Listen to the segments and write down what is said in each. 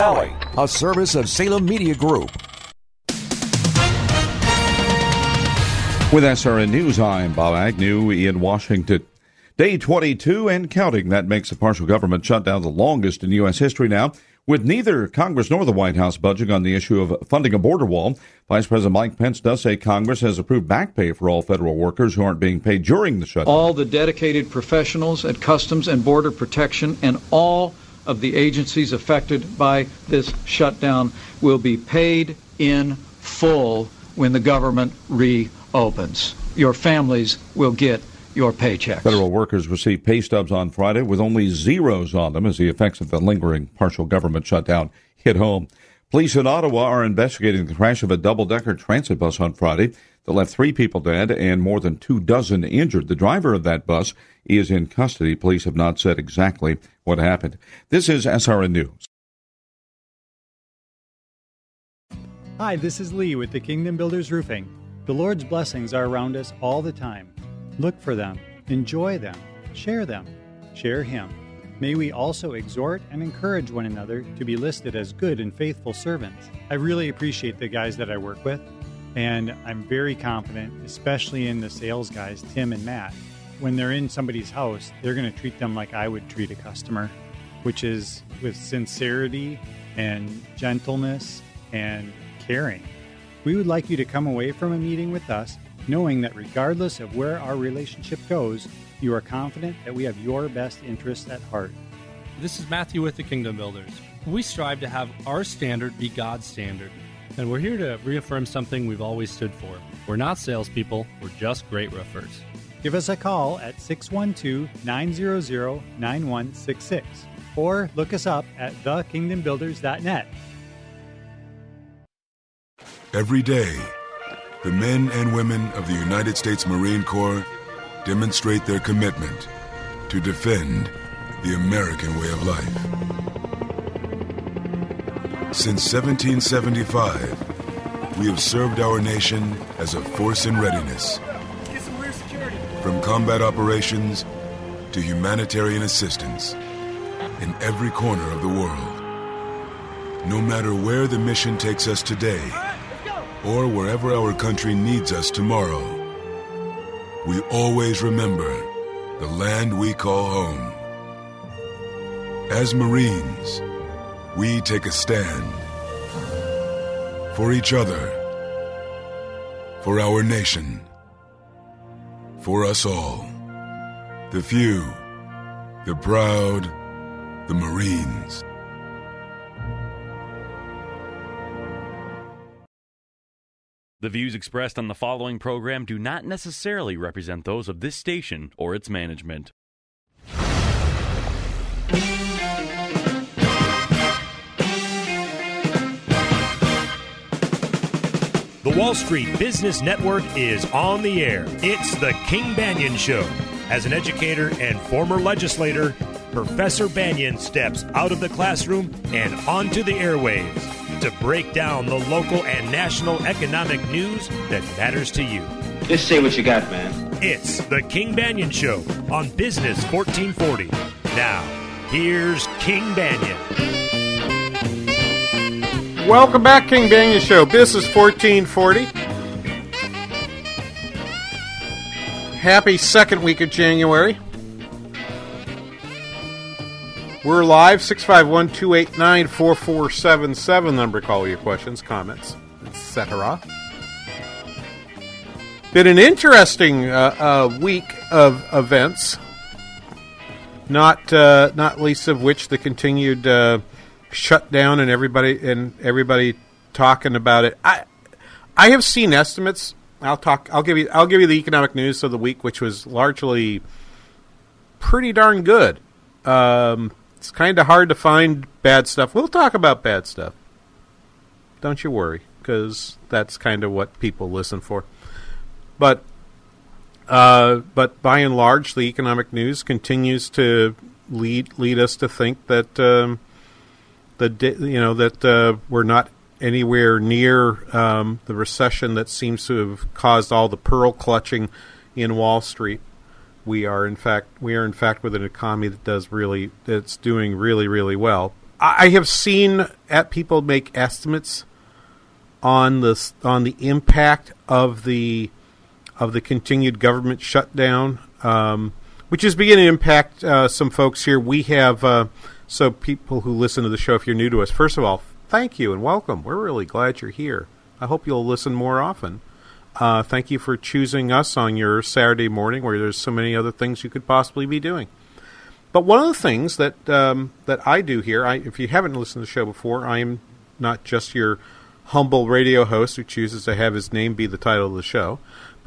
Alley, a service of Salem Media Group. With SRN News, I'm Bob Agnew in Washington. Day 22 and counting. That makes the partial government shutdown the longest in U.S. history now, with neither Congress nor the White House budging on the issue of funding a border wall. Vice President Mike Pence does say Congress has approved back pay for all federal workers who aren't being paid during the shutdown. All the dedicated professionals at Customs and Border Protection and all of the agencies affected by this shutdown will be paid in full when the government reopens. Your families will get your paychecks. Federal workers received pay stubs on Friday with only zeros on them as the effects of the lingering partial government shutdown hit home. Police in Ottawa are investigating the crash of a double decker transit bus on Friday that left three people dead and more than two dozen injured. The driver of that bus is in custody. Police have not said exactly what happened. This is SRN News. Hi, this is Lee with the Kingdom Builders Roofing. The Lord's blessings are around us all the time. Look for them, enjoy them, share them, share Him. May we also exhort and encourage one another to be listed as good and faithful servants. I really appreciate the guys that I work with, and I'm very confident, especially in the sales guys, Tim and Matt. When they're in somebody's house, they're going to treat them like I would treat a customer, which is with sincerity and gentleness and caring. We would like you to come away from a meeting with us knowing that regardless of where our relationship goes, you are confident that we have your best interests at heart. This is Matthew with the Kingdom Builders. We strive to have our standard be God's standard, and we're here to reaffirm something we've always stood for. We're not salespeople, we're just great roofers. Give us a call at 612 900 9166 or look us up at thekingdombuilders.net. Every day, the men and women of the United States Marine Corps demonstrate their commitment to defend the American way of life. Since 1775, we have served our nation as a force in readiness. From combat operations to humanitarian assistance in every corner of the world. No matter where the mission takes us today, or wherever our country needs us tomorrow, we always remember the land we call home. As Marines, we take a stand for each other, for our nation, for us all. The few, the proud, the Marines. The views expressed on the following program do not necessarily represent those of this station or its management. The Wall Street Business Network is on the air. It's the King Banaian Show. As an educator and former legislator, Professor Banaian steps out of the classroom and onto the airwaves to break down the local and national economic news that matters to you. Just say what you got, man. It's the King Banaian Show on Business 1440. Now, here's King Banaian. Welcome back, King Banaian Show. This is 1440. Happy second week of January. We're live, 651 289 4477. Number call your questions, comments, etc. Been an interesting uh, uh, week of events, not uh, not least of which the continued uh, shutdown and everybody and everybody talking about it. I I have seen estimates. I'll talk. I'll give you. I'll give you the economic news of the week, which was largely pretty darn good. Um, it's kind of hard to find bad stuff. We'll talk about bad stuff. Don't you worry, because that's kind of what people listen for. But uh, but by and large, the economic news continues to lead lead us to think that um, the you know that uh, we're not anywhere near um, the recession that seems to have caused all the pearl clutching in Wall Street. We are in fact we are in fact with an economy that does really that's doing really really well. I, I have seen at people make estimates on the on the impact of the of the continued government shutdown, um, which is beginning to impact uh, some folks here. We have uh, so people who listen to the show. If you're new to us, first of all, thank you and welcome. We're really glad you're here. I hope you'll listen more often. Uh, thank you for choosing us on your Saturday morning, where there's so many other things you could possibly be doing. But one of the things that um, that I do here, I, if you haven't listened to the show before, I am not just your humble radio host who chooses to have his name be the title of the show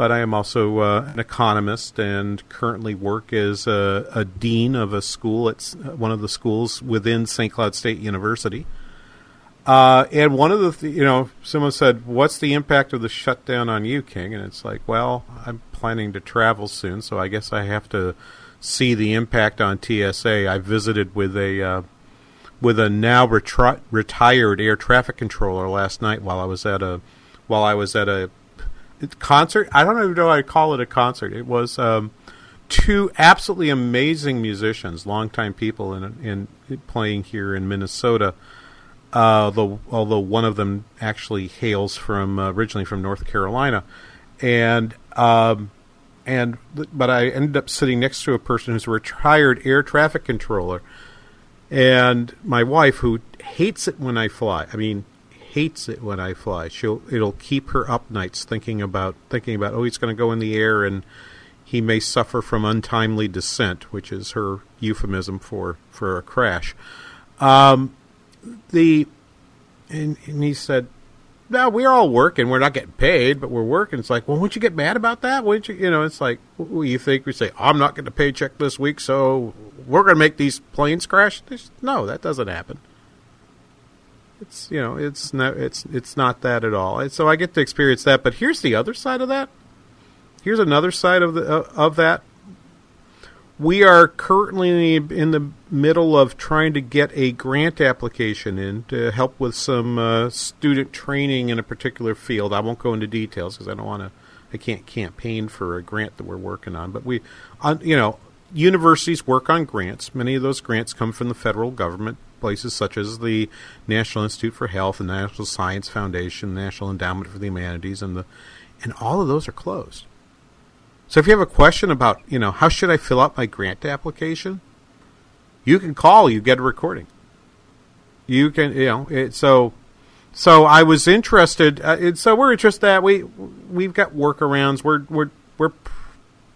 but I am also uh, an economist and currently work as a, a, dean of a school at one of the schools within St. Cloud State University. Uh, and one of the, th- you know, someone said, "What's the impact of the shutdown on you, King?" And it's like, well, I'm planning to travel soon, so I guess I have to see the impact on TSA. I visited with a uh, with a now retri- retired air traffic controller last night while I was at a while I was at a concert. I don't even know to call it a concert. It was um, two absolutely amazing musicians, longtime people in, in playing here in Minnesota. Uh, although, although one of them actually hails from uh, originally from North Carolina, and um, and but I ended up sitting next to a person who's a retired air traffic controller, and my wife who hates it when I fly. I mean, hates it when I fly. She'll it'll keep her up nights thinking about thinking about oh he's going to go in the air and he may suffer from untimely descent, which is her euphemism for for a crash. Um, the and, and he said, "No, we're all working. We're not getting paid, but we're working." It's like, well, wouldn't you get mad about that? Wouldn't you? You know, it's like what you think we say, "I'm not getting a paycheck this week, so we're going to make these planes crash." No, that doesn't happen. It's you know it's not it's it's not that at all. So I get to experience that. But here's the other side of that. Here's another side of the uh, of that. We are currently in the, middle of trying to get a grant application in to help with some uh, student training in a particular field. I won't go into details because I don't want to. I can't campaign for a grant that we're working on. But we, on, you know, universities work on grants. Many of those grants come from the federal government places such as the National Institute for Health, the National Science Foundation, the National Endowment for the Humanities, and the and all of those are closed. So if you have a question about, you know, how should I fill out my grant application, you can call. You get a recording. You can, you know, it, so. So I was interested. Uh, so we're interested that we we've got workarounds. We're we're we're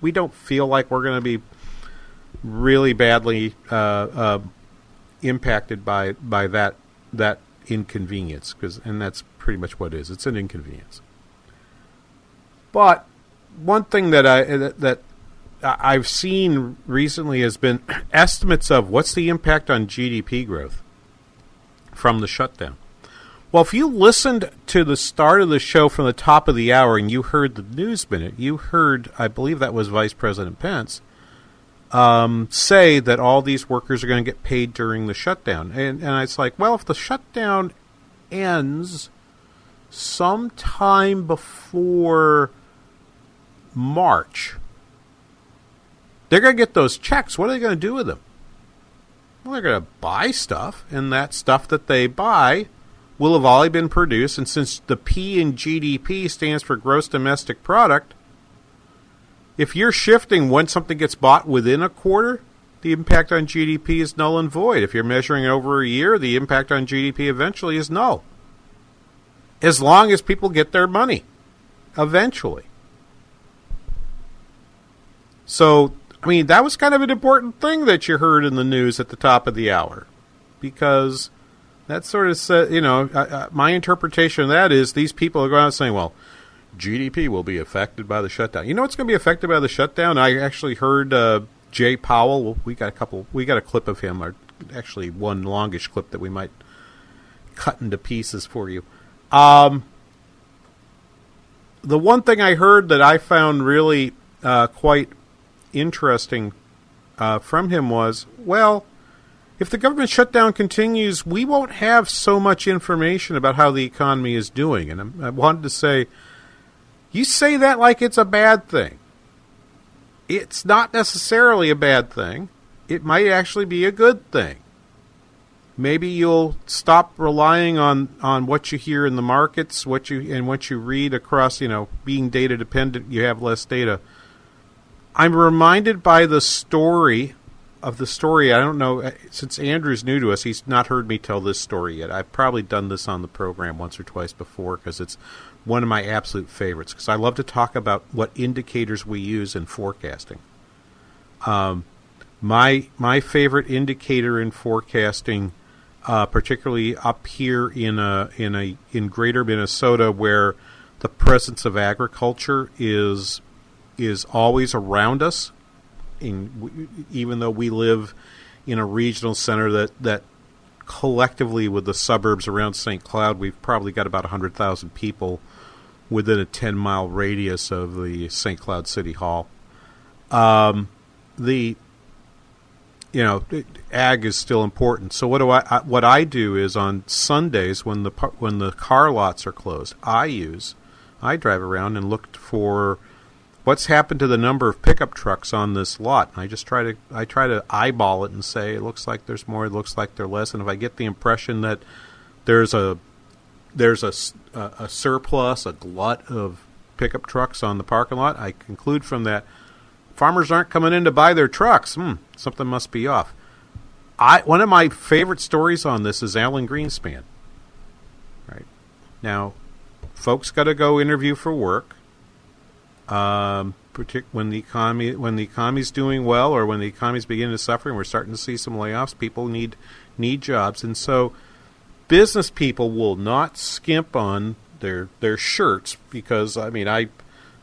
we don't feel like we're going to be really badly uh, uh, impacted by by that that inconvenience because and that's pretty much what it is. It's an inconvenience. But one thing that I that, that I've seen recently has been estimates of what's the impact on GDP growth from the shutdown. Well, if you listened to the start of the show from the top of the hour and you heard the news minute, you heard, I believe that was Vice President Pence, um, say that all these workers are going to get paid during the shutdown. And, and it's like, well, if the shutdown ends sometime before March, they're going to get those checks. What are they going to do with them? Well, they're going to buy stuff, and that stuff that they buy will have already been produced. And since the P in GDP stands for gross domestic product, if you're shifting when something gets bought within a quarter, the impact on GDP is null and void. If you're measuring it over a year, the impact on GDP eventually is null. As long as people get their money, eventually. So, I mean, that was kind of an important thing that you heard in the news at the top of the hour. Because that sort of said, you know, uh, uh, my interpretation of that is these people are going out saying, well, GDP will be affected by the shutdown. You know what's going to be affected by the shutdown? I actually heard uh, Jay Powell. We got a couple. We got a clip of him. Our actually one longish clip that we might cut into pieces for you. Um, the one thing I heard that I found really uh, quite interesting uh, from him was, well, if the government shutdown continues, we won't have so much information about how the economy is doing. And I wanted to say, you say that like it's a bad thing. It's not necessarily a bad thing. It might actually be a good thing. Maybe you'll stop relying on, on what you hear in the markets, what you and what you read across, you know, being data dependent, you have less data. I'm reminded by the story of the story. I don't know uh, since Andrew's new to us, he's not heard me tell this story yet. I've probably done this on the program once or twice before because it's one of my absolute favorites. Because I love to talk about what indicators we use in forecasting. Um, my my favorite indicator in forecasting, uh, particularly up here in a in a in Greater Minnesota, where the presence of agriculture is is always around us in, even though we live in a regional center that, that collectively with the suburbs around St. Cloud, we've probably got about 100,000 people within a 10 mile radius of the St. Cloud City Hall. Um, the you know, ag is still important. So what do I, I, what I do is on Sundays when the when the car lots are closed, I use I drive around and look for what's happened to the number of pickup trucks on this lot? And I just try to I try to eyeball it and say it looks like there's more, it looks like there's less, and if I get the impression that there's a there's a, a, surplus, a glut of pickup trucks on the parking lot, I conclude from that farmers aren't coming in to buy their trucks. Hmm, something must be off. I one of my favorite stories on this is Alan Greenspan. Right now, folks got to go interview for work um, partic- when the economy when the economy's doing well or when the economy's beginning to suffer and we're starting to see some layoffs, people need need jobs, and so business people will not skimp on their their shirts because I mean I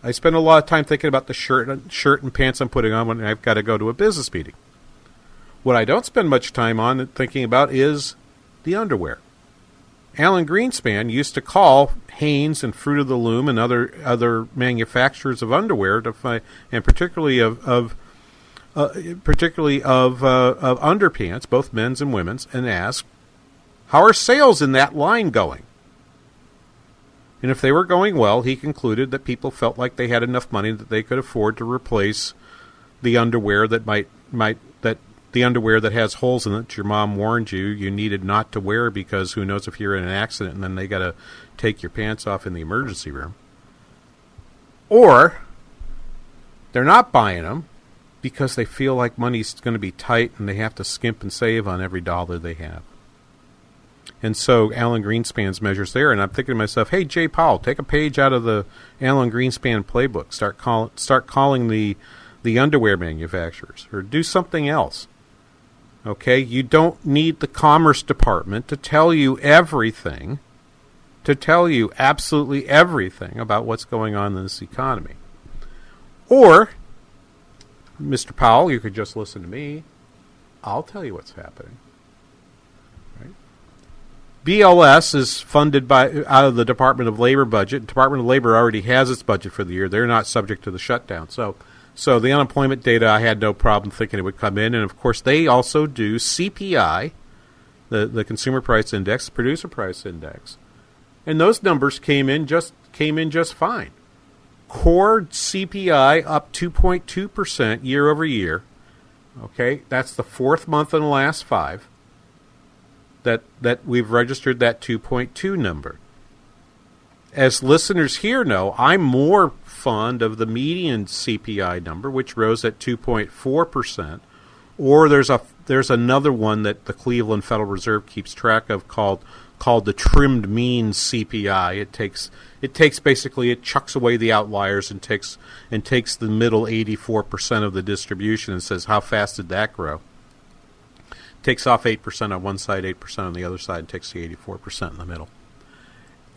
I spend a lot of time thinking about the shirt shirt and pants I'm putting on when I've got to go to a business meeting. What I don't spend much time on thinking about is the underwear. Alan Greenspan used to call Hanes and Fruit of the Loom and other other manufacturers of underwear to find, and particularly of, of uh, particularly of uh, of underpants, both men's and women's, and ask, "How are sales in that line going?" And if they were going well, he concluded that people felt like they had enough money that they could afford to replace the underwear that might might that the underwear that has holes in it your mom warned you you needed not to wear because who knows if you're in an accident and then they got to take your pants off in the emergency room. Or they're not buying them because they feel like money's going to be tight and they have to skimp and save on every dollar they have. And so Alan Greenspan's measures there, and I'm thinking to myself, "Hey, Jay Powell, take a page out of the Alan Greenspan playbook. Start call, start calling the the underwear manufacturers, or do something else. Okay, you don't need the Commerce Department to tell you everything, to tell you absolutely everything about what's going on in this economy. Or, Mr. Powell, you could just listen to me. I'll tell you what's happening. BLS is funded by out of the Department of Labor budget. Department of Labor already has its budget for the year. They're not subject to the shutdown. So so the unemployment data, I had no problem thinking it would come in, and of course they also do CPI, the the Consumer Price Index, Producer Price Index, and those numbers came in just came in just fine. Core CPI up 2.2 percent year over year. Okay, that's the fourth month in the last five that that we've registered that 2.2 number. As listeners here know, I'm more fond of the median CPI number, which rose at 2.4 percent, or there's a there's another one that the Cleveland Federal Reserve keeps track of called called the trimmed mean CPI. It takes it takes basically it chucks away the outliers and takes and takes the middle 84 percent of the distribution and says how fast did that grow. Takes off eight percent on one side, eight percent on the other side, and takes the 84 percent in the middle.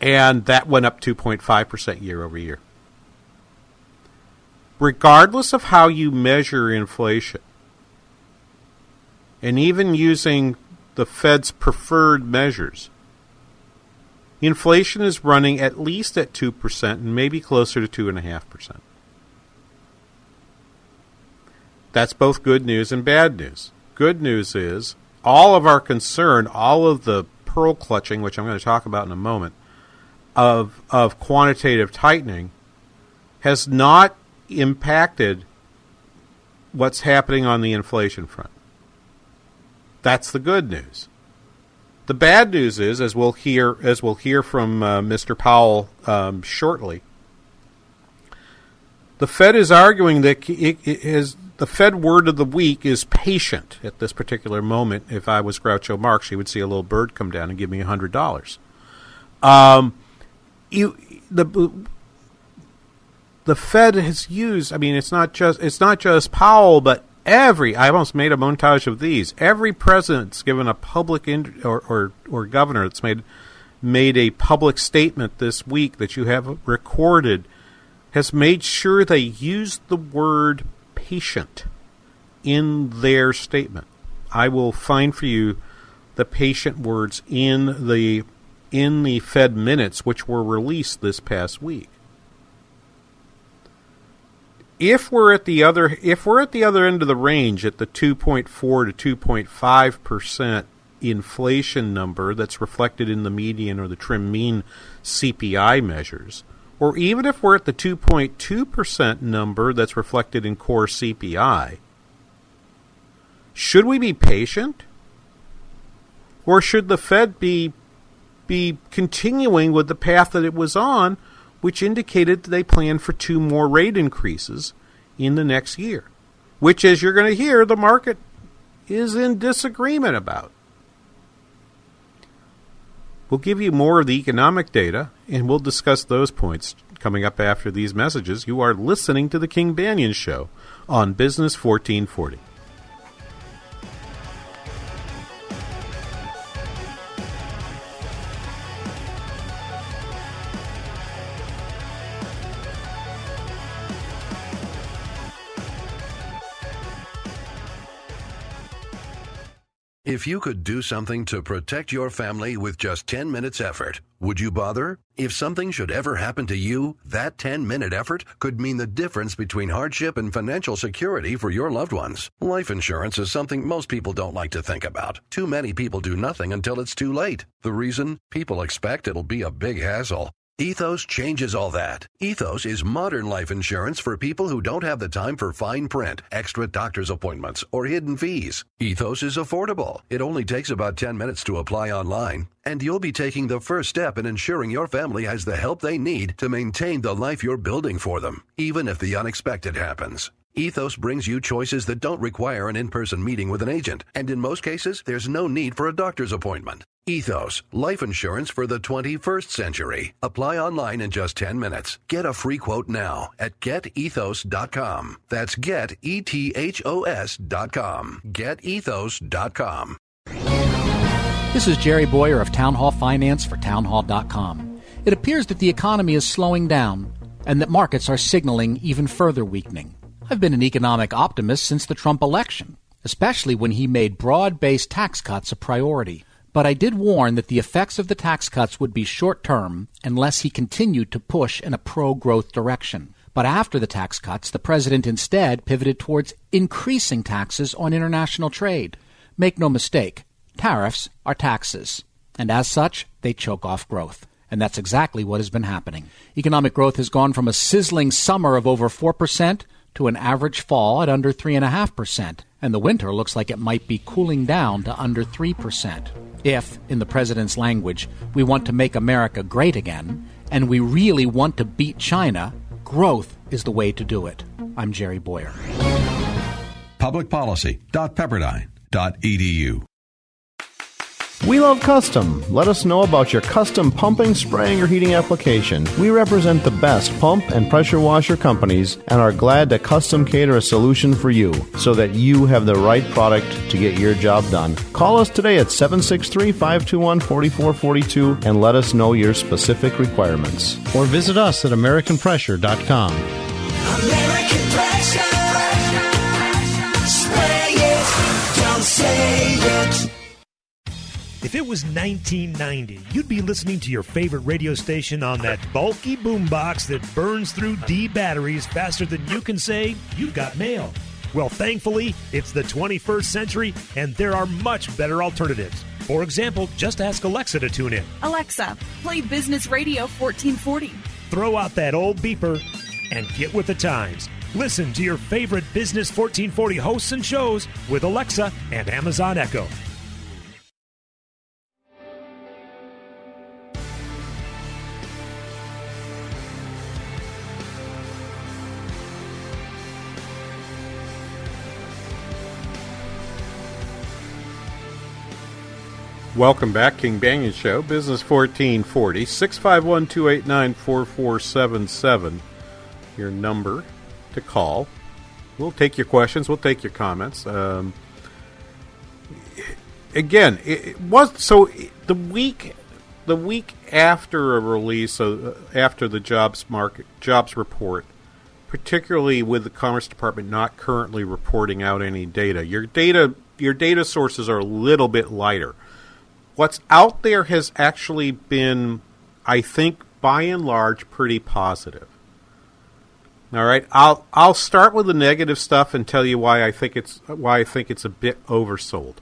And that went up 2.5 percent year over year regardless of how you measure inflation, and even using the Fed's preferred measures, inflation is running at least at 2% and maybe closer to 2.5%. That's both good news and bad news. Good news is all of our concern, all of the pearl clutching, which I'm going to talk about in a moment, of, of quantitative tightening has not impacted what's happening on the inflation front. That's the good news. The bad news is, as we'll hear, as we'll hear from uh, Mr. Powell um, shortly, the Fed is arguing that it, it is the Fed word of the week is patient at this particular moment. If I was Groucho Marx, you would see a little bird come down and give me hundred dollars. Um, you the the Fed has used. I mean, it's not just it's not just Powell, but every I almost made a montage of these. Every president's given a public in, or, or or governor that's made made a public statement this week that you have recorded has made sure they used the word patient in their statement. I will find for you the patient words in the in the Fed minutes which were released this past week. If we're at the other if we're at the other end of the range at the 2.4 to 2.5 percent inflation number that's reflected in the median or the trim mean CPI measures, or even if we're at the 2.2% number that's reflected in core CPI, should we be patient? Or should the Fed be be continuing with the path that it was on, which indicated they plan for two more rate increases in the next year, which, as you're going to hear, the market is in disagreement about. We'll give you more of the economic data, and we'll discuss those points coming up after these messages. You are listening to The King Banaian Show on Business 1440. If you could do something to protect your family with just 10 minutes effort, would you bother? If something should ever happen to you, that 10 minute effort could mean the difference between hardship and financial security for your loved ones. Life insurance is something most people don't like to think about. Too many people do nothing until it's too late. The reason? People expect it'll be a big hassle. Ethos changes all that. Ethos is modern life insurance for people who don't have the time for fine print, extra doctor's appointments, or hidden fees. Ethos is affordable. It only takes about 10 minutes to apply online, and you'll be taking the first step in ensuring your family has the help they need to maintain the life you're building for them, even if the unexpected happens. Ethos brings you choices that don't require an in person meeting with an agent, and in most cases, there's no need for a doctor's appointment. Ethos, life insurance for the 21st century. Apply online in just 10 minutes. Get a free quote now at getethos.com. That's getethos.com. Getethos.com. This is Jerry Bowyer of Town Hall Finance for townhall.com. It appears that the economy is slowing down and that markets are signaling even further weakening. I've been an economic optimist since the Trump election, especially when he made broad based tax cuts a priority. But I did warn that the effects of the tax cuts would be short term unless he continued to push in a pro growth direction. But after the tax cuts, the president instead pivoted towards increasing taxes on international trade. Make no mistake, tariffs are taxes, and as such, they choke off growth. And that's exactly what has been happening. Economic growth has gone from a sizzling summer of over 4% to an average fall at under 3.5%, and the winter looks like it might be cooling down to under 3%. If, in the president's language, we want to make America great again, and we really want to beat China, growth is the way to do it. I'm Jerry Bowyer. Publicpolicy.pepperdine.edu. We love custom. Let us know about your custom pumping, spraying, or heating application. We represent the best pump and pressure washer companies and are glad to custom cater a solution for you so that you have the right product to get your job done. Call us today at 763 521 4442 and let us know your specific requirements. Or visit us at AmericanPressure.com. American Pressure. Spray it. Don't say. If it was 1990, you'd be listening to your favorite radio station on that bulky boombox that burns through D batteries faster than you can say you've got mail. Well, thankfully, it's the 21st century and there are much better alternatives. For example, just ask Alexa to tune in. Alexa, play Business Radio 1440. Throw out that old beeper and get with the times. Listen to your favorite Business 1440 hosts and shows with Alexa and Amazon Echo. Welcome back, King Banaian Show, Business 1440, 651 289 4477. Your number to call. We'll take your questions, we'll take your comments. Um, again, it, was so the week the week after a release of, after the jobs market jobs report, particularly with the Commerce Department not currently reporting out any data, your data your data sources are a little bit lighter what's out there has actually been, I think, by and large, pretty positive. All right, I'll I'll start with the negative stuff and tell you why I think it's why I think it's a bit oversold.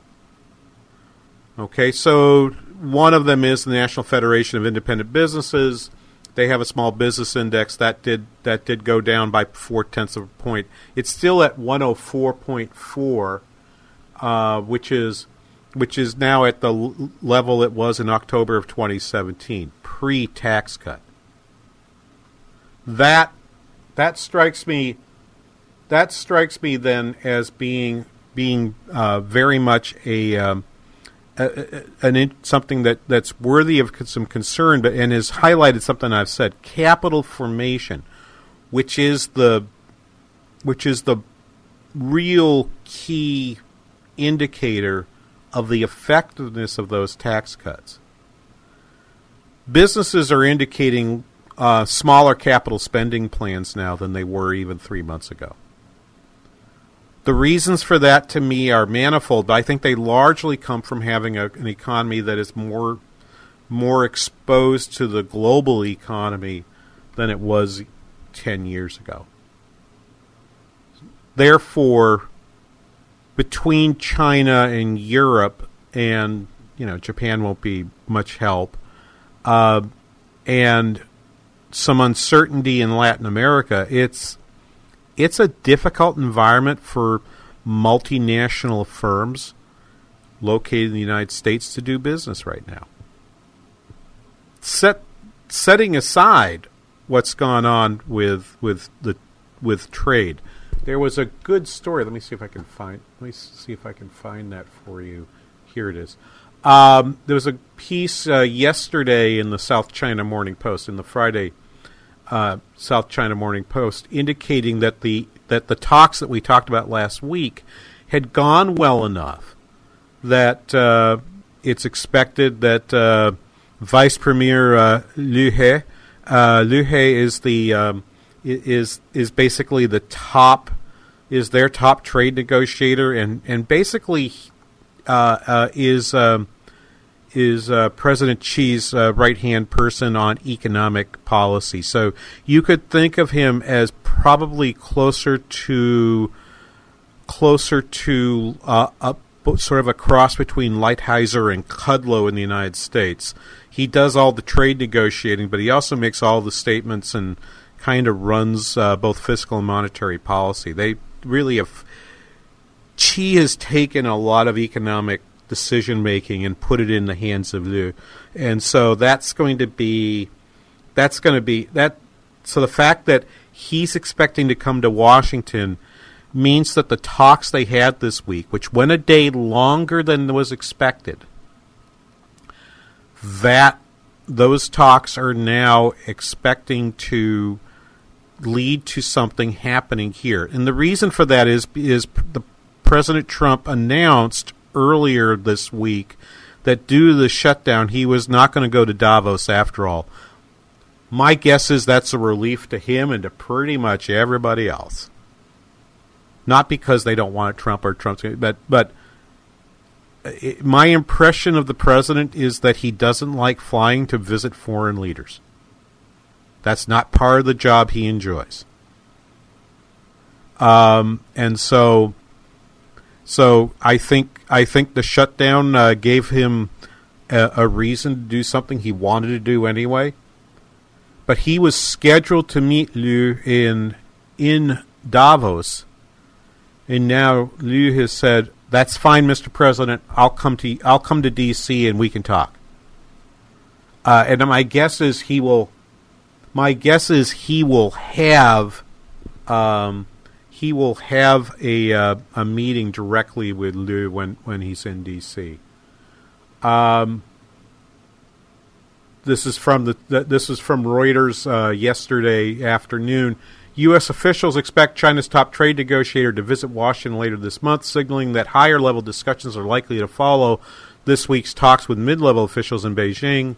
Okay, so one of them is the National Federation of Independent Businesses. They have a small business index that did that did go down by four tenths of a point. It's still at one hundred four point four, uh, which is which is now at the l- level it was in October of 2017, pre-tax cut. That that strikes me. That strikes me then as being being uh, very much a, um, a, a an in, something that, that's worthy of some concern, but and has highlighted something I've said: capital formation, which is the which is the real key indicator of the effectiveness of those tax cuts. Businesses are indicating uh, smaller capital spending plans now than they were even three months ago. The reasons for that to me are manifold, but I think they largely come from having a, an economy that is more more exposed to the global economy than it was 10 years ago. Therefore, between China and Europe, and you know Japan won't be much help, uh, and some uncertainty in Latin America, it's it's a difficult environment for multinational firms located in the United States to do business right now. Set setting aside what's gone on with with the with trade there was a good story. Let me see if I can find. Let me see if I can find that for you. Here it is. Um, there was a piece uh, yesterday in the South China Morning Post, in the Friday uh, South China Morning Post, indicating that the that the talks that we talked about last week had gone well enough that uh, it's expected that uh, Vice Premier uh, Liu He, uh, Liu He is the um, is is basically the top is their top trade negotiator and and basically uh, uh, is um, is uh, President Xi's uh, right hand person on economic policy. So you could think of him as probably closer to closer to uh, a, sort of a cross between Lighthizer and Kudlow in the United States. He does all the trade negotiating, but he also makes all the statements and kind of runs uh, both fiscal and monetary policy. They really have. Xi has taken a lot of economic decision making and put it in the hands of Liu, and so that's going to be, that's going to be that. So the fact that he's expecting to come to Washington means that the talks they had this week, which went a day longer than was expected, that those talks are now expecting to lead to something happening here. And the reason for that is is the President Trump announced earlier this week that due to the shutdown, he was not going to go to Davos after all. My guess is that's a relief to him and to pretty much everybody else. Not because they don't want Trump or Trump's, but but eh, my impression of the president is that he doesn't like flying to visit foreign leaders. That's not part of the job he enjoys. Um, and so, so I think I think the shutdown uh, gave him a, a reason to do something he wanted to do anyway. But he was scheduled to meet Liu in in Davos, and now Liu has said, "That's fine, Mr. President. I'll come to I'll come to D.C. and we can talk." Uh, and my guess is he will. My guess is he will have, um, he will have a uh, a meeting directly with Liu when when he's in D.C. Um, this is from the this is from Reuters uh, yesterday afternoon. U.S. officials expect China's top trade negotiator to visit Washington later this month, signaling that higher level discussions are likely to follow this week's talks with mid level officials in Beijing.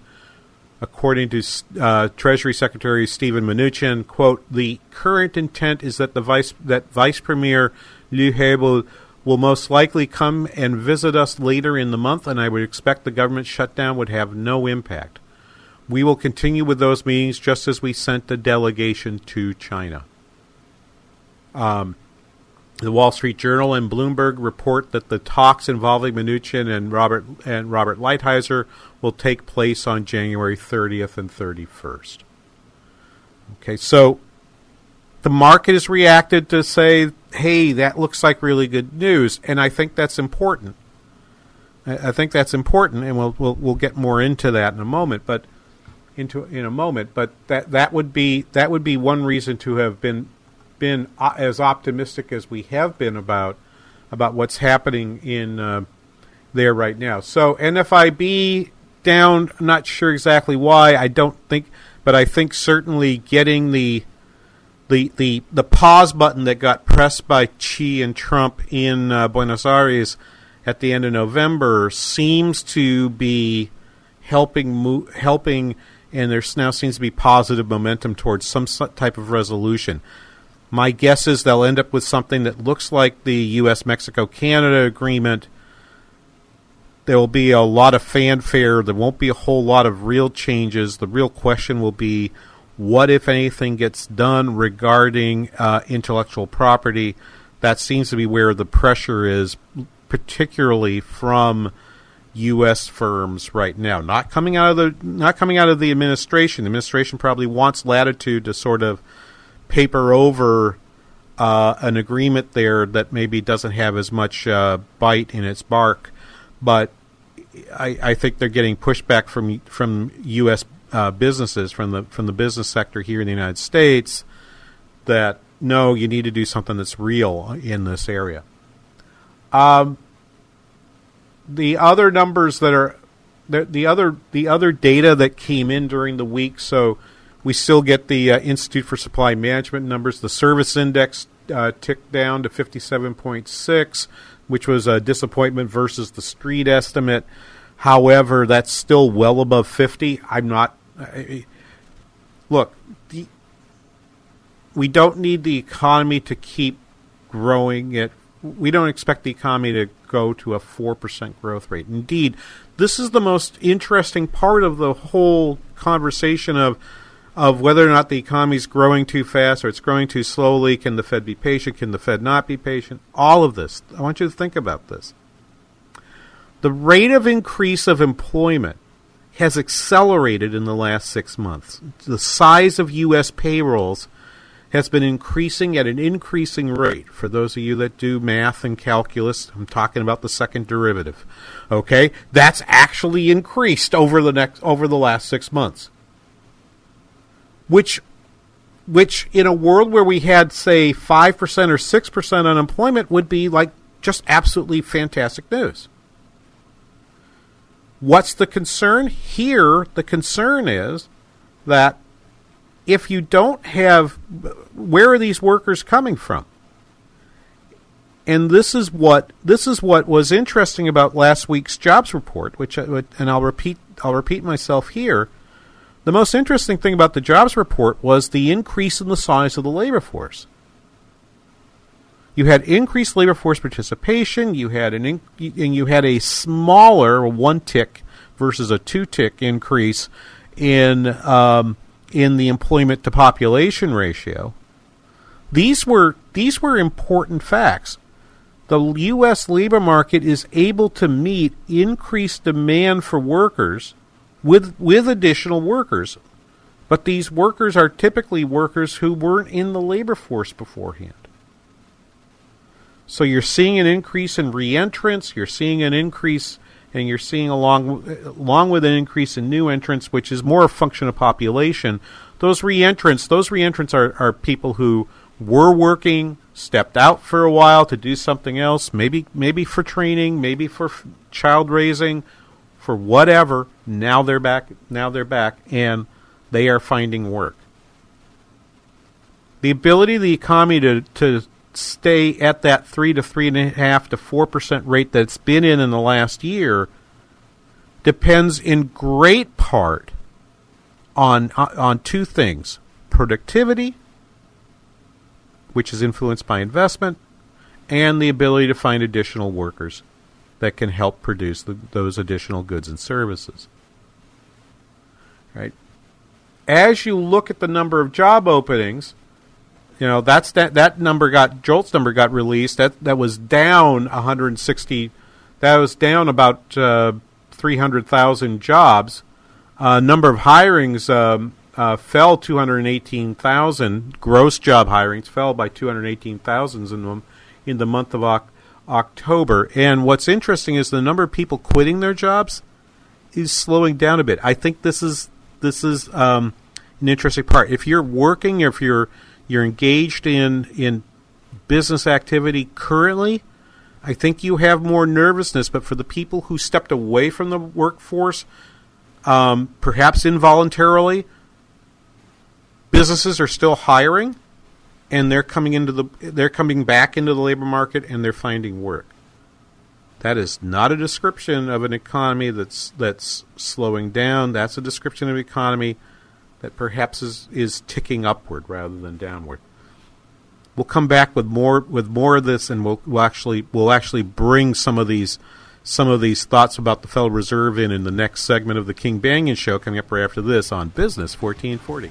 According to uh, Treasury Secretary Steven Mnuchin, quote, the current intent is that the vice that Vice Premier Liu He will, will most likely come and visit us later in the month, and I would expect the government shutdown would have no impact. We will continue with those meetings just as we sent a delegation to China. Um, the Wall Street Journal and Bloomberg report that the talks involving Mnuchin and Robert and Robert Lighthizer will take place on January 30th and 31st. Okay, so the market has reacted to say, "Hey, that looks like really good news," and I think that's important. I think that's important, and we'll we'll, we'll get more into that in a moment. But into in a moment, but that that would be that would be one reason to have been been uh, as optimistic as we have been about about what's happening in uh, there right now. So NFIB down. I'm not sure exactly why. I don't think, but I think certainly getting the the the the pause button that got pressed by Xi and Trump in uh, Buenos Aires at the end of November seems to be helping mo- helping and there now seems to be positive momentum towards some type of resolution. My guess is they'll end up with something that looks like the U.S. Mexico Canada agreement. There will be a lot of fanfare. There won't be a whole lot of real changes. The real question will be what, if anything, gets done regarding uh, intellectual property. That seems to be where the pressure is, particularly from U.S. firms right now. Not coming out of the not coming out of the administration. The administration probably wants latitude to sort of paper over uh, an agreement there that maybe doesn't have as much uh, bite in its bark, but I, I, think they're getting pushback from from U.S. Uh, businesses from the from the business sector here in the United States that no, you need to do something that's real in this area. Um, the other numbers that are the, the other the other data that came in during the week. So we still get the uh, Institute for Supply Management numbers. The service index uh, ticked down to fifty seven point six, which was a disappointment versus the street estimate. However, that's still well above fifty. I'm not. Uh, look, the, we don't need the economy to keep growing at we don't expect the economy to go to a 4% growth rate. Indeed, this is the most interesting part of the whole conversation of of whether or not the economy is growing too fast or it's growing too slowly. Can the Fed be patient? Can the Fed not be patient? All of this. I want you to think about this. The rate of increase of employment has accelerated in the last six months. The size of U.S. payrolls has been increasing at an increasing rate. For those of you that do math and calculus, I'm talking about the second derivative. Okay? That's actually increased over the next over the last 6 months. Which which in a world where we had say 5% or 6% unemployment would be like just absolutely fantastic news. What's the concern? Here, the concern is that if you don't have, where are these workers coming from? And this is what this is what was interesting about last week's jobs report, which and I'll repeat I'll repeat myself here. The most interesting thing about the jobs report was the increase in the size of the labor force. you had increased labor force participation. You had an and you had a smaller one tick versus a two tick increase in um, in the employment to population ratio. These were these were important facts. The U.S. labor market is able to meet increased demand for workers with with additional workers, but these workers are typically workers who weren't in the labor force beforehand. So you're seeing an increase in reentrants. You're seeing an increase, and you're seeing along along with an increase in new entrants, which is more a function of population. Those reentrants, those reentrants are, are people who were working, stepped out for a while to do something else, maybe maybe for training, maybe for f- child raising, for whatever. Now they're back. Now they're back, and they are finding work. The ability of the economy to to stay at that three to three and a half to four percent rate that's been in in the last year depends in great part on on two things: productivity, which is influenced by investment, and the ability to find additional workers that can help produce the, those additional goods and services. Right. As you look at the number of job openings, you know that's that that number got JOLTS number got released. That that was down 160. That was down about uh, 300,000 jobs. Uh, number of hirings um, uh, fell 218,000. Gross job hirings fell by 218,000 in the, in the month of o- October. And what's interesting is the number of people quitting their jobs is slowing down a bit. I think this is this is um, an interesting part. If you're working, if you're you're engaged in in business activity currently, I think you have more nervousness. But for the people who stepped away from the workforce, um, perhaps involuntarily, businesses are still hiring, and they're coming into the they're coming back into the labor market and they're finding work. That is not a description of an economy that's that's slowing down. That's a description of an economy that perhaps is, is ticking upward rather than downward. We'll come back with more with more of this, and we'll, we'll actually we'll actually bring some of these some of these thoughts about the Federal Reserve in in the next segment of the King Banaian Show coming up right after this on Business 1440.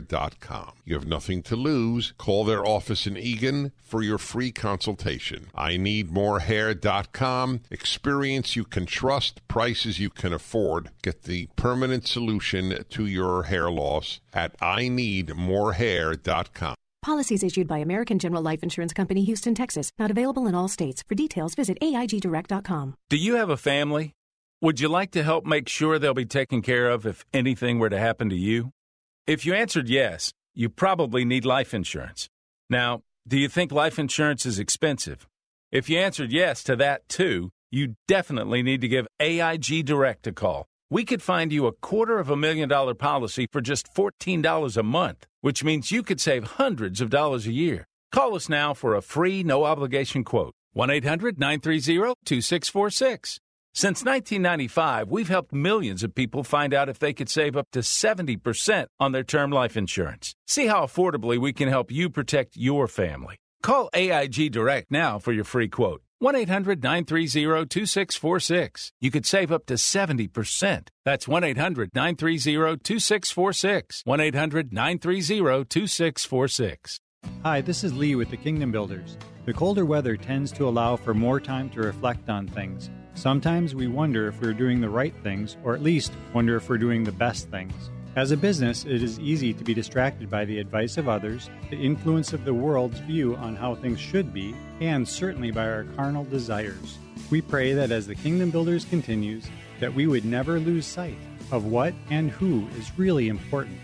You have nothing to lose. Call their office in Eagan for your free consultation. I need morehair.com. Experience you can trust, prices you can afford. Get the permanent solution to your hair loss at I need morehair.com. Policies issued by American General Life Insurance Company, Houston, Texas. Not available in all states. For details, visit AIGDirect.com. Do you have a family? Would you like to help make sure they'll be taken care of if anything were to happen to you? If you answered yes, you probably need life insurance. Now, do you think life insurance is expensive? If you answered yes to that too, you definitely need to give AIG Direct a call. We could find you a quarter of a million dollar policy for just $14 a month, which means you could save hundreds of dollars a year. Call us now for a free, no obligation quote. 1 800 930 2646. Since 1995, we've helped millions of people find out if they could save up to 70% on their term life insurance. See how affordably we can help you protect your family. Call AIG Direct now for your free quote. 1 800 930 2646. You could save up to 70%. That's 1 800 930 2646. 1 800 930 2646. Hi, this is Lee with the Kingdom Builders. The colder weather tends to allow for more time to reflect on things. Sometimes we wonder if we're doing the right things, or at least wonder if we're doing the best things. As a business, it is easy to be distracted by the advice of others, the influence of the world's view on how things should be, and certainly by our carnal desires. We pray that as the Kingdom Builders continues, that we would never lose sight of what and who is really important.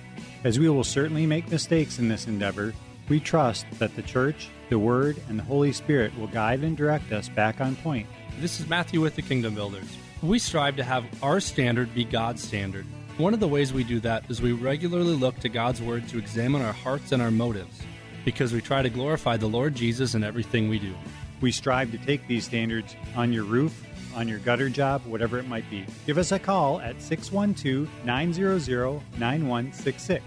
As we will certainly make mistakes in this endeavor, we trust that the Church, the Word, and the Holy Spirit will guide and direct us back on point. This is Matthew with the Kingdom Builders. We strive to have our standard be God's standard. One of the ways we do that is we regularly look to God's Word to examine our hearts and our motives, because we try to glorify the Lord Jesus in everything we do. We strive to take these standards on your roof, on your gutter job, whatever it might be. Give us a call at 612 900 9166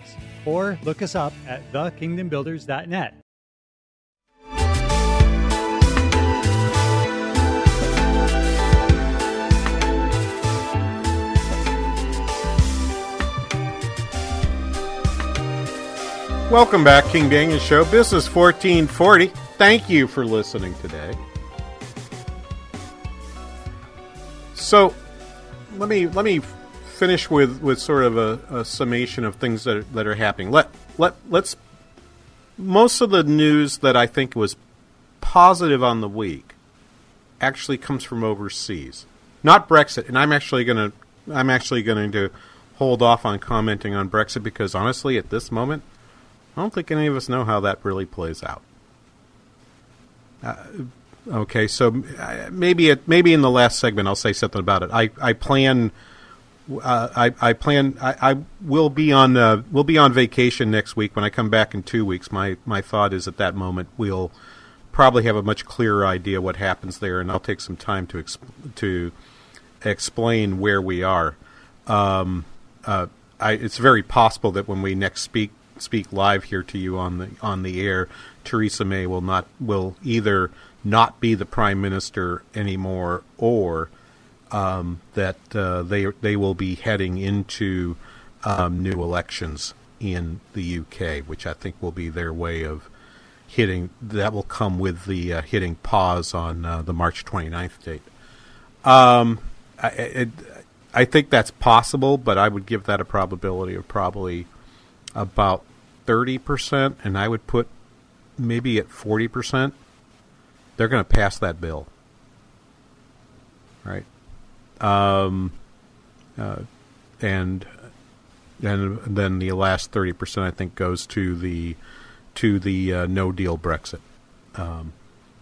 or look us up at thekingdombuilders.net. Welcome back, King Banaian Show, Business 1440. Thank you for listening today. So, let me let me finish with, with sort of a, a summation of things that are, that are happening. Let let let's most of the news that I think was positive on the week actually comes from overseas, not Brexit. And I'm actually going to I'm actually going to hold off on commenting on Brexit because honestly, at this moment, I don't think any of us know how that really plays out. Uh, okay, so uh, maybe it, maybe in the last segment I'll say something about it. I I plan. Uh, I, I plan. I, I will be on. Uh, we'll be on vacation next week. When I come back in two weeks, my my thought is at that moment we'll probably have a much clearer idea what happens there, and I'll take some time to exp- to explain where we are. Um, uh, I, it's very possible that when we next speak speak live here to you on the on the air, Theresa May will not will either not be the prime minister anymore, or um, that uh, they they will be heading into um, new elections in the UK, which I think will be their way of hitting. That will come with the uh, hitting pause on uh, the March 29th date. Um, I, it, I think that's possible, but I would give that a probability of probably about 30%, and I would put maybe at 40%, they're going to pass that bill. Right? Um, uh, and and then the last 30% I think goes to the to the uh, no deal Brexit. Um,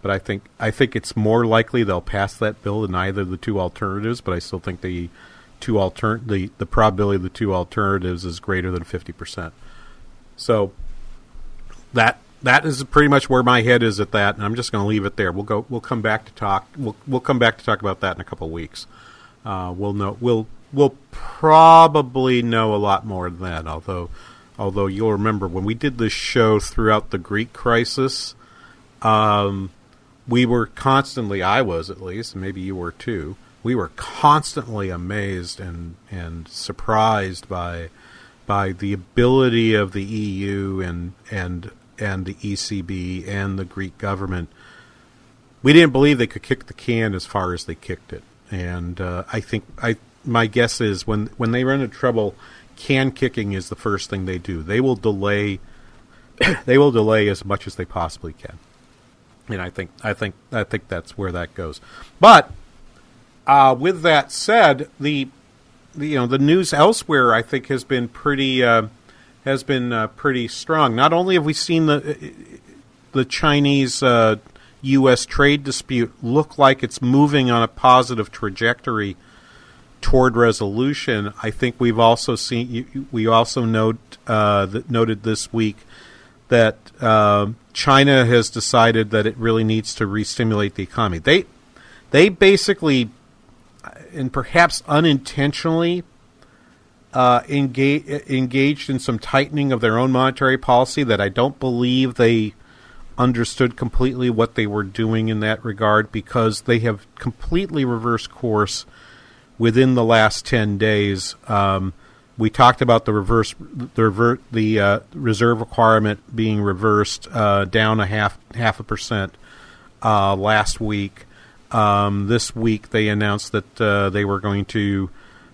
but I think I think it's more likely they'll pass that bill than either of the two alternatives. But I still think the two alter the the probability of the two alternatives is greater than fifty percent. So that that is pretty much where my head is at that, and I'm just going to leave it there. We'll go. We'll come back to talk. We'll we'll come back to talk about that in a couple of weeks. Uh, we'll know. We'll we'll probably know a lot more than that. Although although you'll remember when we did this show throughout the Greek crisis, um, we were constantly. I was at least, maybe you were too. We were constantly amazed and and surprised by by the ability of the EU and and and the ECB and the Greek government. We didn't believe they could kick the can as far as they kicked it, and uh, I think I my guess is when when they run into trouble, can kicking is the first thing they do. They will delay they will delay as much as they possibly can, and I think I think I think that's where that goes. But uh, with that said, the you know the news elsewhere I think has been pretty uh, has been uh, pretty strong. Not only have we seen the the Chinese uh, U.S. trade dispute look like it's moving on a positive trajectory toward resolution, I think we've also seen we also note uh, that noted this week that uh, China has decided that it really needs to re-stimulate the economy. They they basically and perhaps unintentionally uh, engage, engaged in some tightening of their own monetary policy that I don't believe they understood completely what they were doing in that regard because they have completely reversed course within the last 10 days. Um, we talked about the reverse the revert the uh, reserve requirement being reversed uh, down a half half a percent uh, last week. Um, this week they announced that uh, they were going to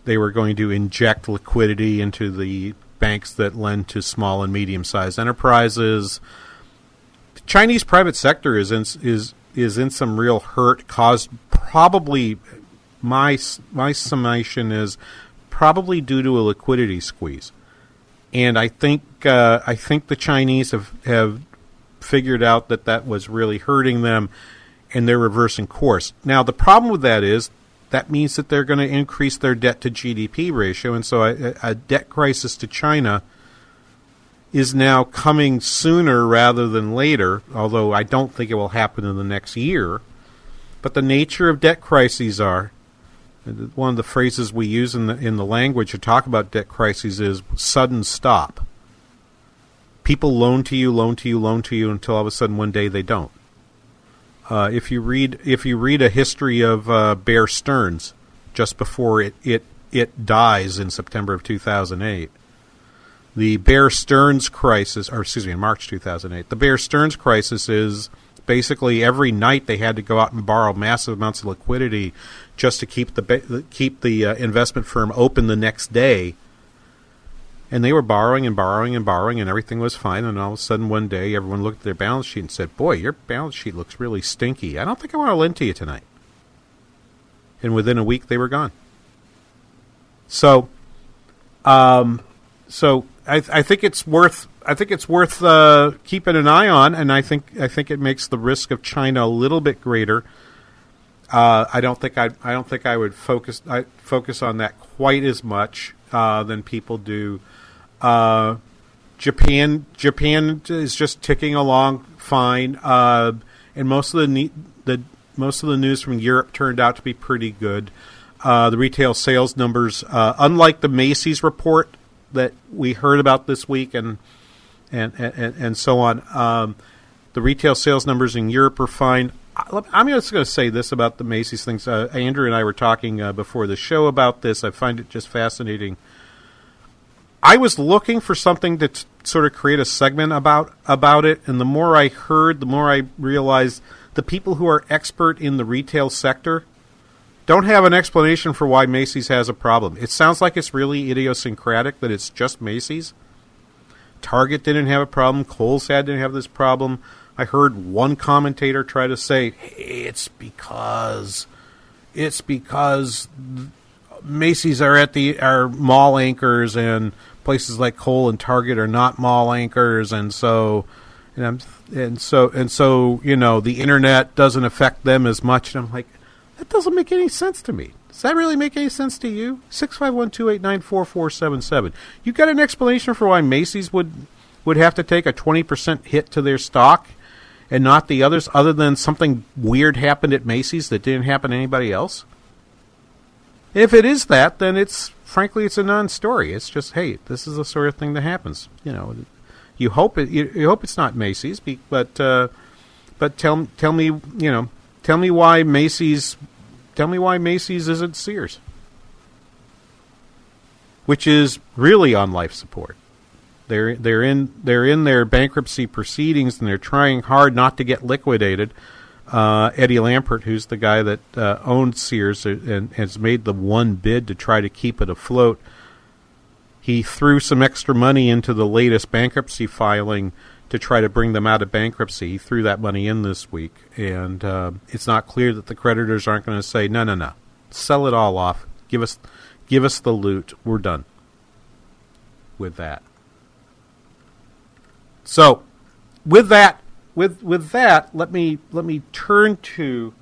they were going to inject liquidity into the banks that lend to small and medium sized enterprises. The Chinese private sector is in, is is in some real hurt caused probably my my summation is probably due to a liquidity squeeze. And I think uh, I think the Chinese have have figured out that that was really hurting them, and they're reversing course. Now the problem with that is that means that they're going to increase their debt to GDP ratio, and so a, a debt crisis to China is now coming sooner rather than later. Although I don't think it will happen in the next year. But the nature of debt crises are one of the phrases we use in the in the language to talk about debt crises is sudden stop. People loan to you, loan to you, loan to you until all of a sudden one day they don't. Uh, if you read if you read a history of uh, Bear Stearns just before it, it it dies in September of 2008, the Bear Stearns crisis, or excuse me, in March 2008, the Bear Stearns crisis is basically every night they had to go out and borrow massive amounts of liquidity just to keep the keep the uh, investment firm open the next day. And they were borrowing and borrowing and borrowing, and everything was fine. And all of a sudden, one day, everyone looked at their balance sheet and said, "Boy, your balance sheet looks really stinky. I don't think I want to lend to you tonight." And within a week, they were gone. So, um, so I, I think it's worth I think it's worth uh, keeping an eye on, and I think I think it makes the risk of China a little bit greater. Uh, I don't think I I don't think I would focus I focus on that quite as much uh, than people do. Uh, Japan Japan is just ticking along fine, uh, and most of the ne- the most of the news from Europe turned out to be pretty good. Uh, the retail sales numbers, unlike the Macy's report that we heard about this week, and and and, and so on. Um, the retail sales numbers in Europe are fine. I'm just going to say this about the Macy's things. Uh, Andrew and I were talking uh, before the show about this. I find it just fascinating. I was looking for something to t- sort of create a segment about about it, and the more I heard, the more I realized the people who are expert in the retail sector don't have an explanation for why Macy's has a problem. It sounds like it's really idiosyncratic that it's just Macy's. Target didn't have a problem. Kohl's had didn't have this problem. I heard one commentator try to say, hey, it's because it's because Macy's are at the are mall anchors and places like Kohl and Target are not mall anchors and so and and so and so you know the internet doesn't affect them as much and I'm like that doesn't make any sense to me. Does that really make any sense to you? Six five one two eight nine four four seven seven. You got an explanation for why Macy's would would have to take a twenty percent hit to their stock, and not the others, other than something weird happened at Macy's that didn't happen to anybody else? If it is that, then it's frankly it's a non-story. It's just hey, this is the sort of thing that happens. You know, you hope it. You, you hope it's not Macy's, but uh, but tell tell me you know tell me why Macy's Tell me why Macy's isn't Sears, which is really on life support. They're they're in they're in their bankruptcy proceedings and they're trying hard not to get liquidated. Uh, Eddie Lampert, who's the guy that uh, owned Sears and has made the one bid to try to keep it afloat, he threw some extra money into the latest bankruptcy filing to try to bring them out of bankruptcy. He threw that money in this week, and uh, it's not clear that the creditors aren't going to say, "No, no, no, sell it all off. Give us, give us the loot. We're done with that." So, with that, with with that, let me let me turn to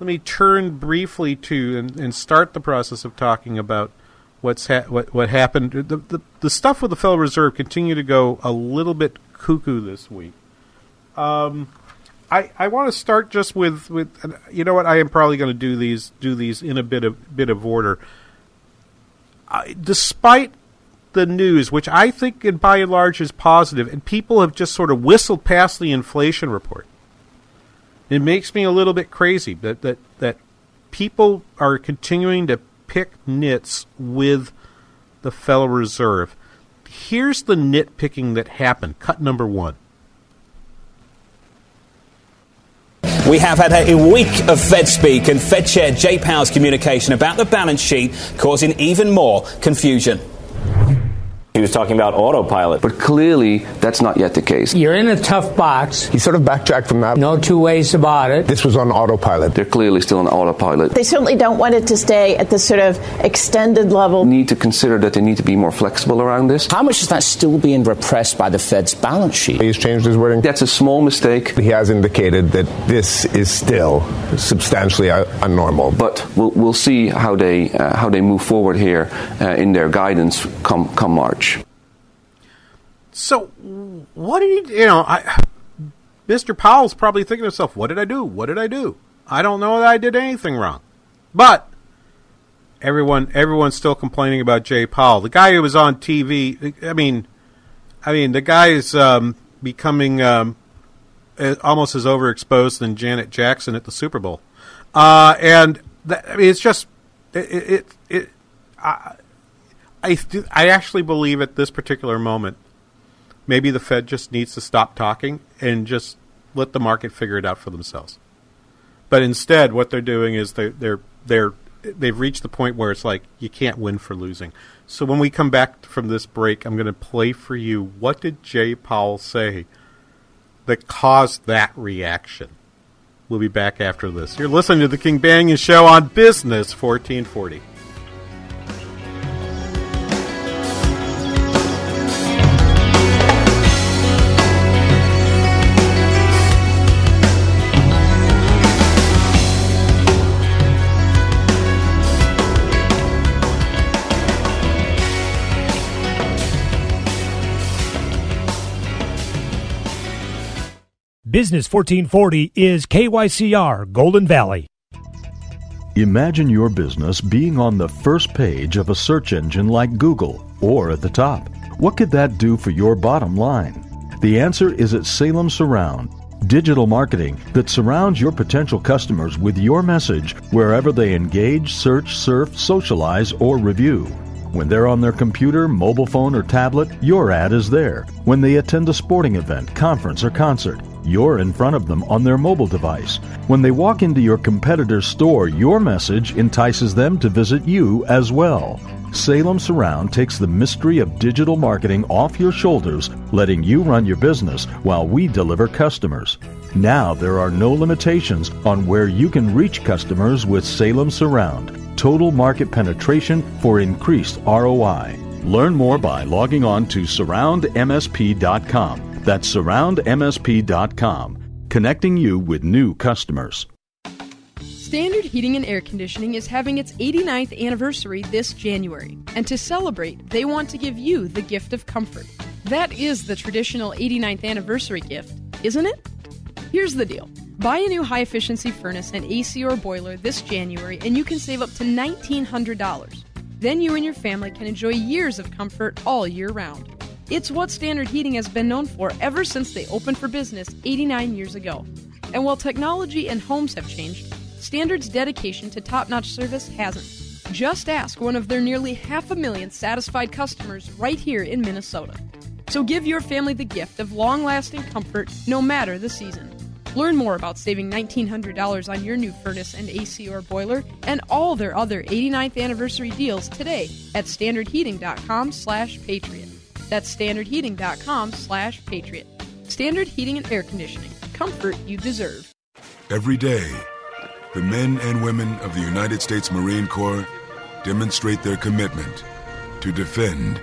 let me turn briefly to and, and start the process of talking about what's ha- what what happened. The, the the stuff with the Federal Reserve continued to go a little bit cuckoo this week. Um, I I want to start just with with you know what I am probably going to do these do these in a bit of bit of order. I, despite the news, which I think, in by and large, is positive, and people have just sort of whistled past the inflation report. It makes me a little bit crazy that that that people are continuing to pick nits with the Federal Reserve. Here's the nitpicking that happened. Cut number one. We have had a week of Fed speak and Fed Chair Jay Powell's communication about the balance sheet causing even more confusion. He was talking about autopilot. But clearly, that's not yet the case. You're in a tough box. He sort of backtracked from that. No two ways about it. This was on autopilot. They're clearly still on autopilot. They certainly don't want it to stay at this sort of extended level. Need to consider that they need to be more flexible around this. How much is that still being repressed by the Fed's balance sheet? He's changed his wording. That's a small mistake. He has indicated that this is still substantially unnormal. But we'll, we'll see how they uh, how they move forward here uh, in their guidance come come March. So, what did he? You know, I, Mr. Powell's probably thinking to himself, "What did I do? What did I do? I don't know that I did anything wrong." But everyone, everyone's still complaining about Jay Powell, the guy who was on TV. I mean, I mean, the guy is um, becoming um, almost as overexposed than Janet Jackson at the Super Bowl, uh, and that, I mean, it's just it. it, it I, I, I actually believe at this particular moment maybe the Fed just needs to stop talking and just let the market figure it out for themselves. But instead, what they're doing is they they're they're they've reached the point where it's like you can't win for losing. So when we come back from this break, I'm going to play for you what did Jay Powell say that caused that reaction. We'll be back after this. You're listening to the King Banaian Show on Business 1440. Business 1440 is KYCR Golden Valley. Imagine your business being on the first page of a search engine like Google or at the top. What could that do for your bottom line? The answer is at Salem Surround. Digital marketing that surrounds your potential customers with your message wherever they engage, search, surf, socialize, or review. When they're on their computer, mobile phone, or tablet, your ad is there. When they attend a sporting event, conference, or concert, you're in front of them on their mobile device. When they walk into your competitor's store, your message entices them to visit you as well. Salem Surround takes the mystery of digital marketing off your shoulders, letting you run your business while we deliver customers. Now there are no limitations on where you can reach customers with Salem Surround. Total market penetration for increased ROI. Learn more by logging on to surroundmsp.com. That's surroundmsp.com, connecting you with new customers. Standard Heating and Air Conditioning is having its 89th anniversary this January. And to celebrate, they want to give you the gift of comfort. That is the traditional 89th anniversary gift, isn't it? Here's the deal. Buy a new high efficiency furnace and AC or boiler this January and you can save up to $1,900. Then you and your family can enjoy years of comfort all year round. It's what Standard Heating has been known for ever since they opened for business 89 years ago. And while technology and homes have changed, Standard's dedication to top notch service hasn't. Just ask one of their nearly half a million satisfied customers right here in Minnesota. So give your family the gift of long lasting comfort no matter the season. Learn more about saving $1,900 on your new furnace and AC or boiler and all their other 89th anniversary deals today at standardheating.com slash patriot. That's standardheating.com slash patriot. Standard Heating and Air Conditioning. Comfort you deserve. Every day, the men and women of the United States Marine Corps demonstrate their commitment to defend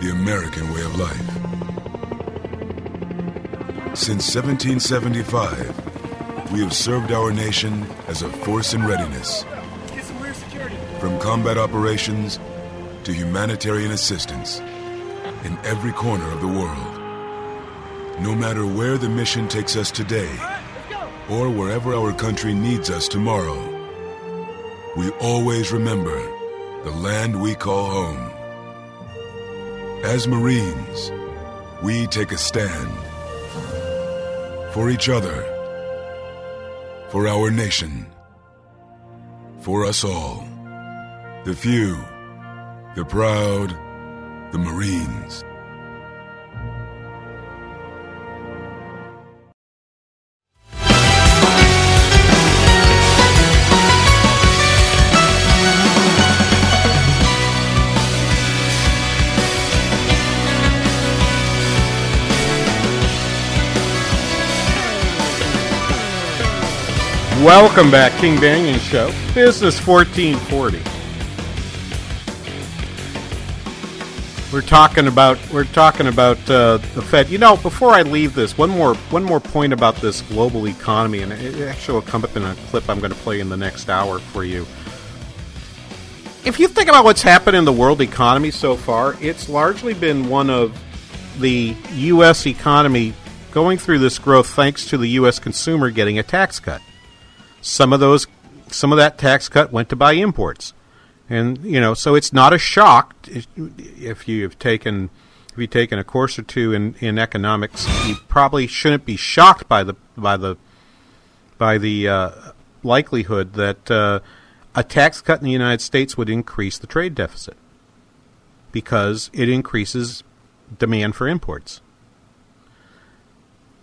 the American way of life. Since 1775, we have served our nation as a force in readiness. From combat operations to humanitarian assistance in every corner of the world. No matter where the mission takes us today, or wherever our country needs us tomorrow, we always remember the land we call home. As Marines, we take a stand for each other, for our nation, for us all. The few, the proud, the Marines. Welcome back, King Banaian Show, Business 1440. We're talking about we're talking about uh, the Fed. You know, before I leave this, one more one more point about this global economy, and it actually will come up in a clip I'm going to play in the next hour for you. If you think about what's happened in the world economy so far, it's largely been one of the U.S. economy going through this growth thanks to the U.S. consumer getting a tax cut. Some of those, some of that tax cut went to buy imports, and you know, so it's not a shock if you've taken if you've taken a course or two in, in economics. You probably shouldn't be shocked by the by the by the uh, likelihood that uh, a tax cut in the United States would increase the trade deficit because it increases demand for imports.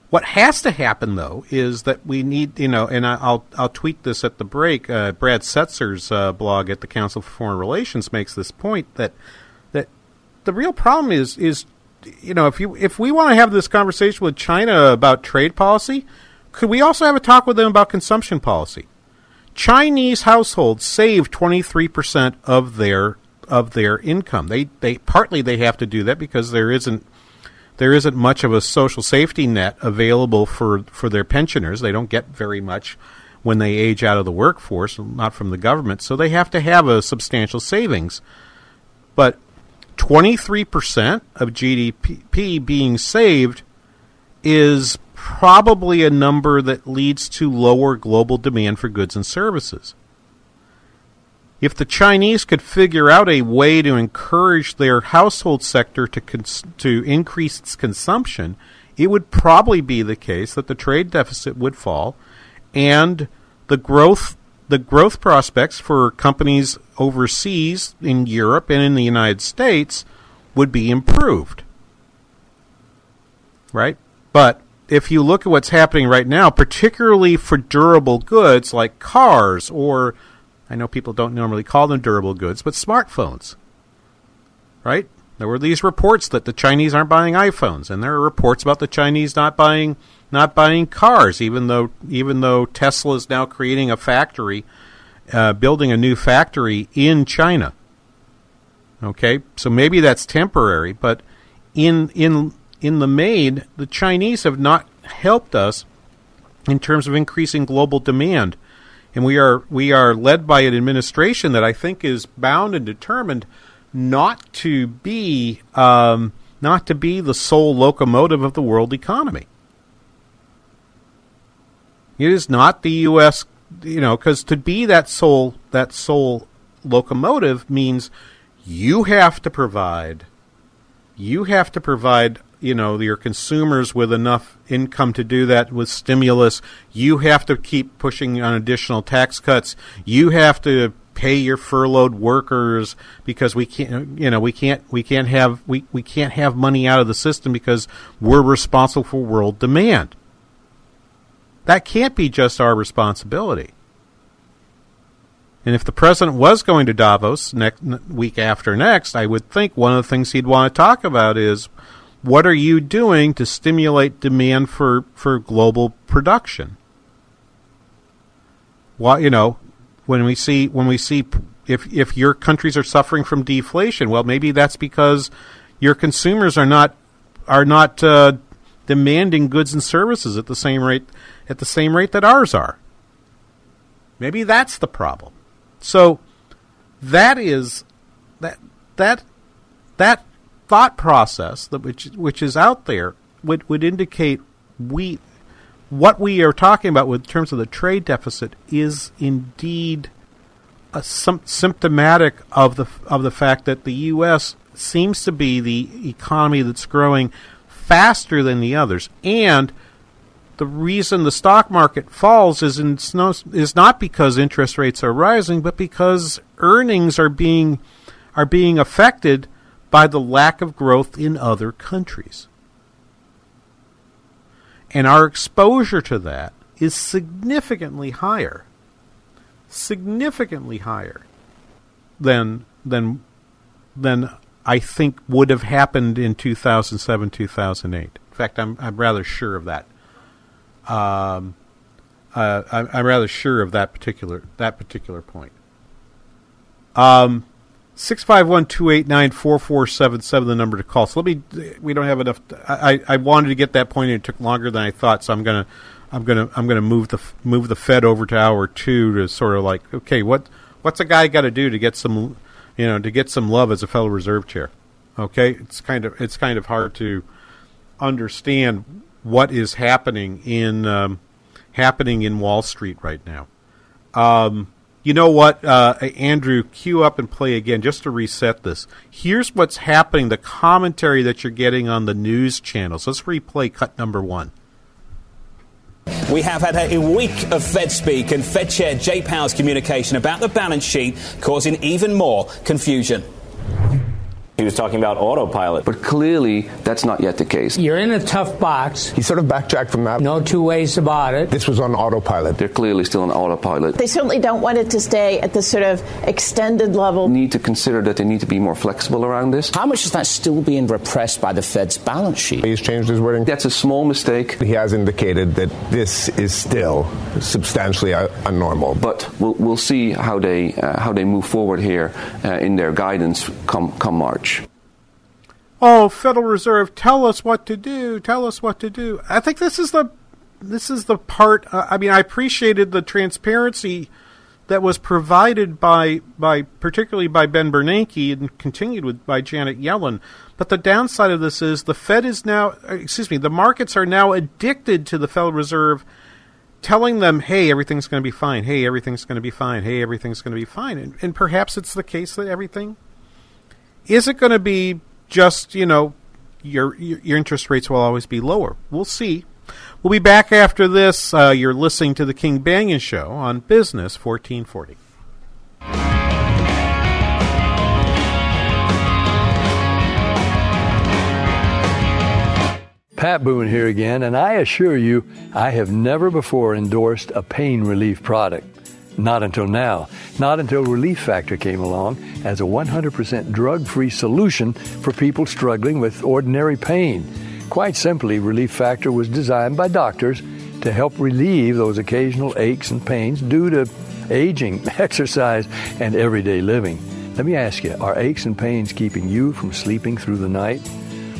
What has to happen, though, is that we need, you know, and I'll I'll tweet this at the break. Uh, Brad Setser's uh, blog at the Council for Foreign Relations makes this point that that the real problem is is you know if you if we want to have this conversation with China about trade policy, could we also have a talk with them about consumption policy? Chinese households save twenty three percent of their of their income. They they partly they have to do that because there isn't there isn't much of a social safety net available for, for their pensioners. They don't get very much when they age out of the workforce, not from the government, so they have to have a substantial savings. But 23% of GDP being saved is probably a number that leads to lower global demand for goods and services. If the Chinese could figure out a way to encourage their household sector to cons- to increase its consumption, it would probably be the case that the trade deficit would fall and the growth the growth prospects for companies overseas in Europe and in the United States would be improved. Right? But if you look at what's happening right now, particularly for durable goods like cars or I know people don't normally call them durable goods, but smartphones. Right? There were these reports that the Chinese aren't buying iPhones, and there are reports about the Chinese not buying not buying cars, even though even though Tesla is now creating a factory, uh, building a new factory in China. Okay, so maybe that's temporary, but in in in the main, the Chinese have not helped us in terms of increasing global demand and we are we are led by an administration that I think is bound and determined not to be um, not to be the sole locomotive of the world economy. It is not the U.S. You know, because to be that sole that sole locomotive means you have to provide you have to provide you know your consumers with enough income to do that with stimulus you have to keep pushing on additional tax cuts. You have to pay your furloughed workers because we can't you know we can't we can't have we, we can't have money out of the system because we're responsible for world demand. That can't be just our responsibility. And if the president was going to Davos next week after next, I would think one of the things he'd want to talk about is what are you doing to stimulate demand for, for global production? Well, you know, when we see when we see if if your countries are suffering from deflation, well, maybe that's because your consumers are not are not uh, demanding goods and services at the same rate at the same rate that ours are. Maybe that's the problem. So that is that that that thought process that which which is out there would would indicate we what we are talking about with terms of the trade deficit is indeed a, symptomatic of the of the fact that the U.S. seems to be the economy that's growing faster than the others. And the reason the stock market falls is in, is not because interest rates are rising, but because earnings are being are being affected by the lack of growth in other countries. And our exposure to that is significantly higher. Significantly higher than than than I think would have happened in 2007 2008. In fact, I'm I'm rather sure of that. Um, uh, I'm, I'm rather sure of that particular that particular point. Um, six five one two eight nine four four seven seven the number to call. So let me. We don't have enough. I, I wanted to get that point, and it took longer than I thought. So I'm gonna I'm gonna I'm gonna move the move the Fed over to hour two to sort of like okay what what's a guy got to do to get some you know to get some love as a Federal Reserve chair. Okay, it's kind of it's kind of hard to understand what is happening in um, happening in Wall Street right now. Um, you know what, uh, Andrew? Cue up and play again just to reset this. Here's what's happening. The commentary that you're getting on the news channels. Let's replay cut number one. We have had a week of Fed speak and Fed Chair Jay Powell's communication about the balance sheet causing even more confusion. He was talking about autopilot. But clearly, that's not yet the case. You're in a tough box. He sort of backtracked from that. No two ways about it. This was on autopilot. They're clearly still on autopilot. They certainly don't want it to stay at the sort of extended level. Need to consider that they need to be more flexible around this. How much is that still being repressed by the Fed's balance sheet? He's changed his wording. That's a small mistake. He has indicated that this is still substantially abnormal. But we'll, we'll see how they uh, how they move forward here uh, in their guidance come come March. Oh, Federal Reserve, tell us what to do. Tell us what to do. I think this is the this is the part. Uh, I mean, I appreciated the transparency that was provided by by particularly by Ben Bernanke and continued with by Janet Yellen. But the downside of this is the Fed is now, uh, excuse me, the markets are now addicted to the Federal Reserve telling them, "Hey, everything's going to be fine. Hey, everything's going to be fine. Hey, everything's going to be fine." And, and perhaps it's the case that everything is it going to be just you know your your interest rates will always be lower. We'll see. We'll be back after this. Uh, you're listening to the King Banaian Show on Business 1440. Pat Boone here again, and I assure you, I have never before endorsed a pain relief product. Not until now. Not until Relief Factor came along as a 100% drug free solution for people struggling with ordinary pain. Quite simply, Relief Factor was designed by doctors to help relieve those occasional aches and pains due to aging, exercise, and everyday living. Let me ask you are aches and pains keeping you from sleeping through the night?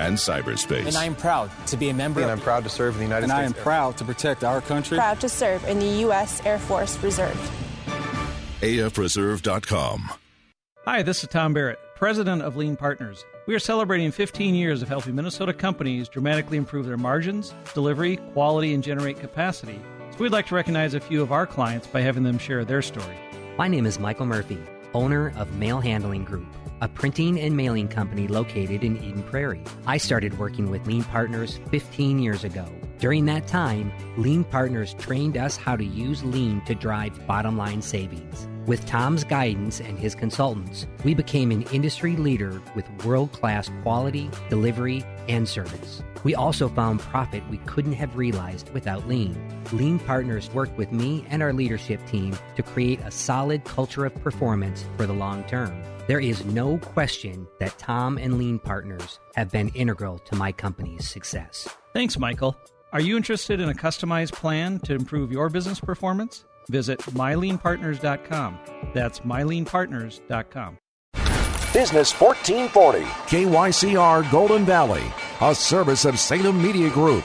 and cyberspace. And I am proud to be a member. And I'm proud to serve in the United and States. And I am proud to protect our country. Proud to serve in the U.S. Air Force Reserve. AFReserve.com. Hi, this is Tom Barrett, President of Lean Partners. We are celebrating 15 years of helping Minnesota companies dramatically improve their margins, delivery, quality, and generate capacity So we'd like to recognize a few of our clients by having them share their story. My name is Michael Murphy, owner of Mail Handling Group, a printing and mailing company located in Eden Prairie. I started working with Lean Partners 15 years ago. During that time, Lean Partners trained us how to use Lean to drive bottom line savings. With Tom's guidance and his consultants, we became an industry leader with world class quality, delivery, and service. We also found profit we couldn't have realized without Lean. Lean Partners worked with me and our leadership team to create a solid culture of performance for the long term. There is no question that Tom and Lean Partners have been integral to my company's success. Thanks, Michael. Are you interested in a customized plan to improve your business performance? Visit myleanpartners.com. That's myleanpartners.com. Business 1440. KYCR Golden Valley, a service of Salem Media Group.